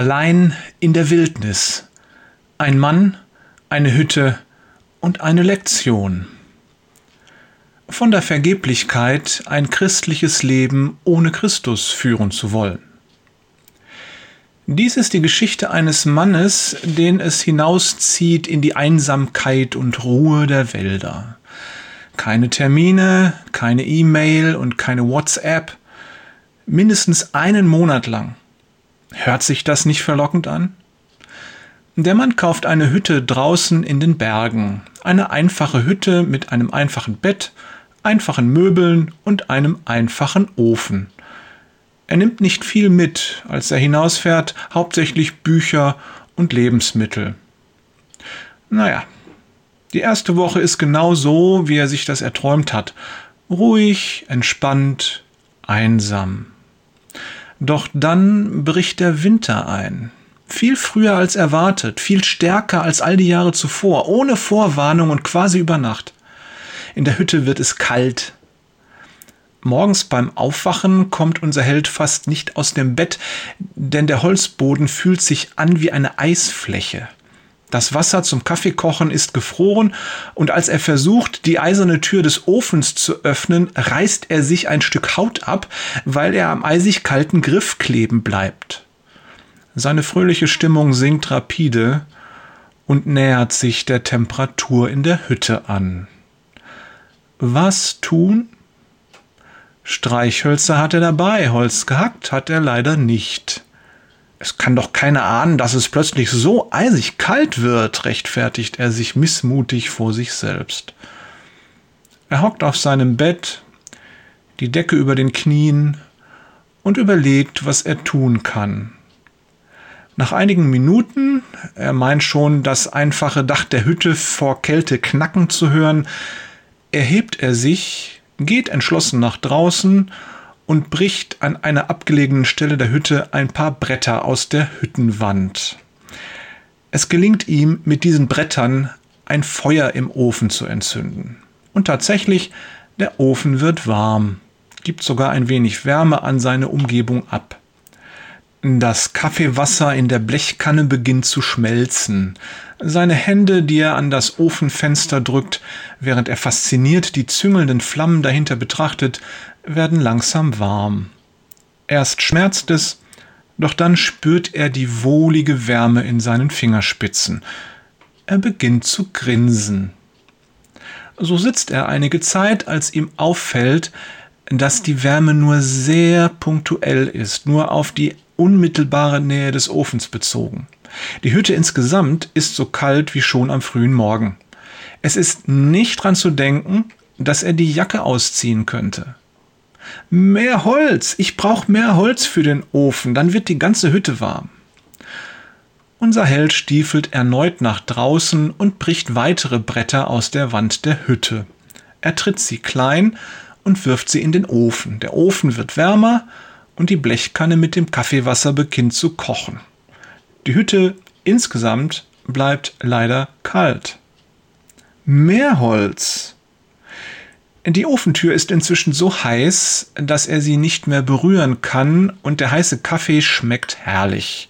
Allein in der Wildnis. Ein Mann, eine Hütte und eine Lektion. Von der Vergeblichkeit, ein christliches Leben ohne Christus führen zu wollen. Dies ist die Geschichte eines Mannes, den es hinauszieht in die Einsamkeit und Ruhe der Wälder. Keine Termine, keine E-Mail und keine WhatsApp. Mindestens einen Monat lang. Hört sich das nicht verlockend an? Der Mann kauft eine Hütte draußen in den Bergen. Eine einfache Hütte mit einem einfachen Bett, einfachen Möbeln und einem einfachen Ofen. Er nimmt nicht viel mit, als er hinausfährt, hauptsächlich Bücher und Lebensmittel. Naja, die erste Woche ist genau so, wie er sich das erträumt hat. Ruhig, entspannt, einsam. Doch dann bricht der Winter ein. Viel früher als erwartet, viel stärker als all die Jahre zuvor, ohne Vorwarnung und quasi über Nacht. In der Hütte wird es kalt. Morgens beim Aufwachen kommt unser Held fast nicht aus dem Bett, denn der Holzboden fühlt sich an wie eine Eisfläche. Das Wasser zum Kaffeekochen ist gefroren und als er versucht, die eiserne Tür des Ofens zu öffnen, reißt er sich ein Stück Haut ab, weil er am eisig kalten Griff kleben bleibt. Seine fröhliche Stimmung sinkt rapide und nähert sich der Temperatur in der Hütte an. Was tun? Streichhölzer hat er dabei, Holz gehackt hat er leider nicht. Es kann doch keiner ahnen, dass es plötzlich so eisig kalt wird, rechtfertigt er sich missmutig vor sich selbst. Er hockt auf seinem Bett, die Decke über den Knien und überlegt, was er tun kann. Nach einigen Minuten, er meint schon, das einfache Dach der Hütte vor Kälte knacken zu hören, erhebt er sich, geht entschlossen nach draußen und bricht an einer abgelegenen Stelle der Hütte ein paar Bretter aus der Hüttenwand. Es gelingt ihm, mit diesen Brettern ein Feuer im Ofen zu entzünden. Und tatsächlich, der Ofen wird warm, gibt sogar ein wenig Wärme an seine Umgebung ab. Das Kaffeewasser in der Blechkanne beginnt zu schmelzen. Seine Hände, die er an das Ofenfenster drückt, während er fasziniert die züngelnden Flammen dahinter betrachtet, werden langsam warm. Erst schmerzt es, doch dann spürt er die wohlige Wärme in seinen Fingerspitzen. Er beginnt zu grinsen. So sitzt er einige Zeit, als ihm auffällt, dass die Wärme nur sehr punktuell ist, nur auf die unmittelbare Nähe des Ofens bezogen. Die Hütte insgesamt ist so kalt wie schon am frühen Morgen. Es ist nicht dran zu denken, dass er die Jacke ausziehen könnte. Mehr Holz, ich brauche mehr Holz für den Ofen, dann wird die ganze Hütte warm. Unser Held stiefelt erneut nach draußen und bricht weitere Bretter aus der Wand der Hütte. Er tritt sie klein und wirft sie in den Ofen. Der Ofen wird wärmer und die Blechkanne mit dem Kaffeewasser beginnt zu kochen. Die Hütte insgesamt bleibt leider kalt. Mehr Holz. Die Ofentür ist inzwischen so heiß, dass er sie nicht mehr berühren kann und der heiße Kaffee schmeckt herrlich.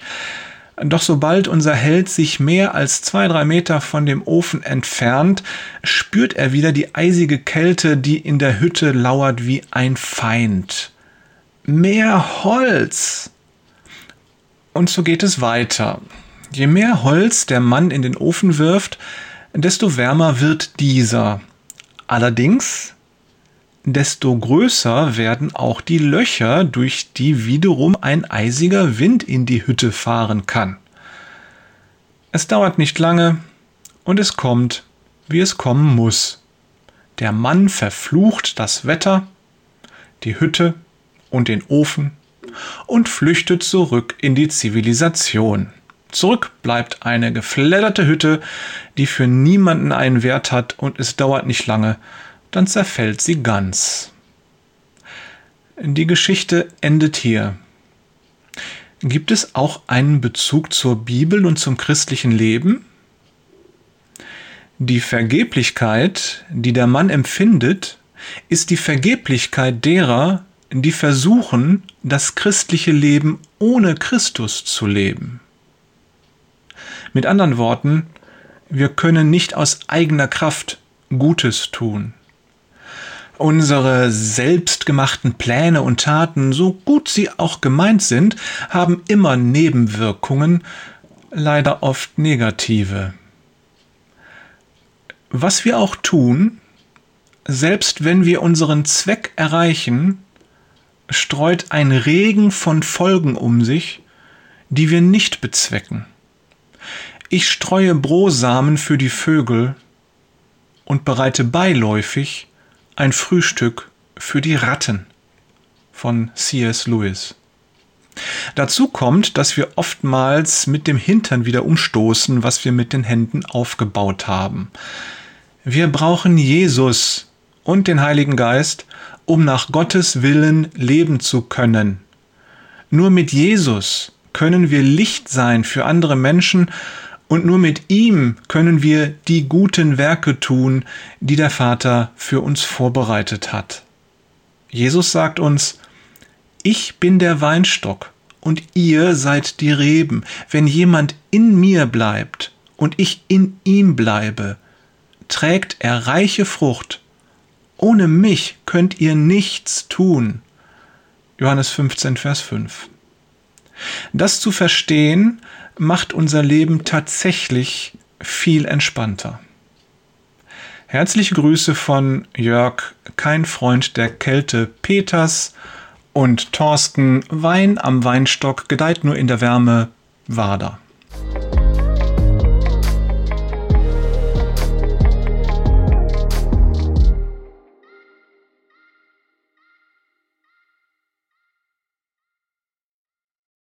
Doch sobald unser Held sich mehr als zwei, drei Meter von dem Ofen entfernt, spürt er wieder die eisige Kälte, die in der Hütte lauert wie ein Feind mehr Holz. Und so geht es weiter. Je mehr Holz der Mann in den Ofen wirft, desto wärmer wird dieser. Allerdings, desto größer werden auch die Löcher, durch die wiederum ein eisiger Wind in die Hütte fahren kann. Es dauert nicht lange und es kommt, wie es kommen muss. Der Mann verflucht das Wetter, die Hütte und den Ofen und flüchtet zurück in die Zivilisation. Zurück bleibt eine gefledderte Hütte, die für niemanden einen Wert hat und es dauert nicht lange, dann zerfällt sie ganz. Die Geschichte endet hier. Gibt es auch einen Bezug zur Bibel und zum christlichen Leben? Die Vergeblichkeit, die der Mann empfindet, ist die Vergeblichkeit derer, die versuchen, das christliche Leben ohne Christus zu leben. Mit anderen Worten, wir können nicht aus eigener Kraft Gutes tun. Unsere selbstgemachten Pläne und Taten, so gut sie auch gemeint sind, haben immer Nebenwirkungen, leider oft negative. Was wir auch tun, selbst wenn wir unseren Zweck erreichen, streut ein Regen von Folgen um sich, die wir nicht bezwecken. Ich streue Brosamen für die Vögel und bereite beiläufig ein Frühstück für die Ratten von C.S. Lewis. Dazu kommt, dass wir oftmals mit dem Hintern wieder umstoßen, was wir mit den Händen aufgebaut haben. Wir brauchen Jesus und den Heiligen Geist, um nach Gottes Willen leben zu können. Nur mit Jesus können wir Licht sein für andere Menschen und nur mit ihm können wir die guten Werke tun, die der Vater für uns vorbereitet hat. Jesus sagt uns, ich bin der Weinstock und ihr seid die Reben. Wenn jemand in mir bleibt und ich in ihm bleibe, trägt er reiche Frucht. Ohne mich könnt ihr nichts tun. Johannes 15, Vers 5. Das zu verstehen, macht unser Leben tatsächlich viel entspannter. Herzliche Grüße von Jörg, kein Freund der Kälte, Peters und Thorsten, Wein am Weinstock gedeiht nur in der Wärme, Wader.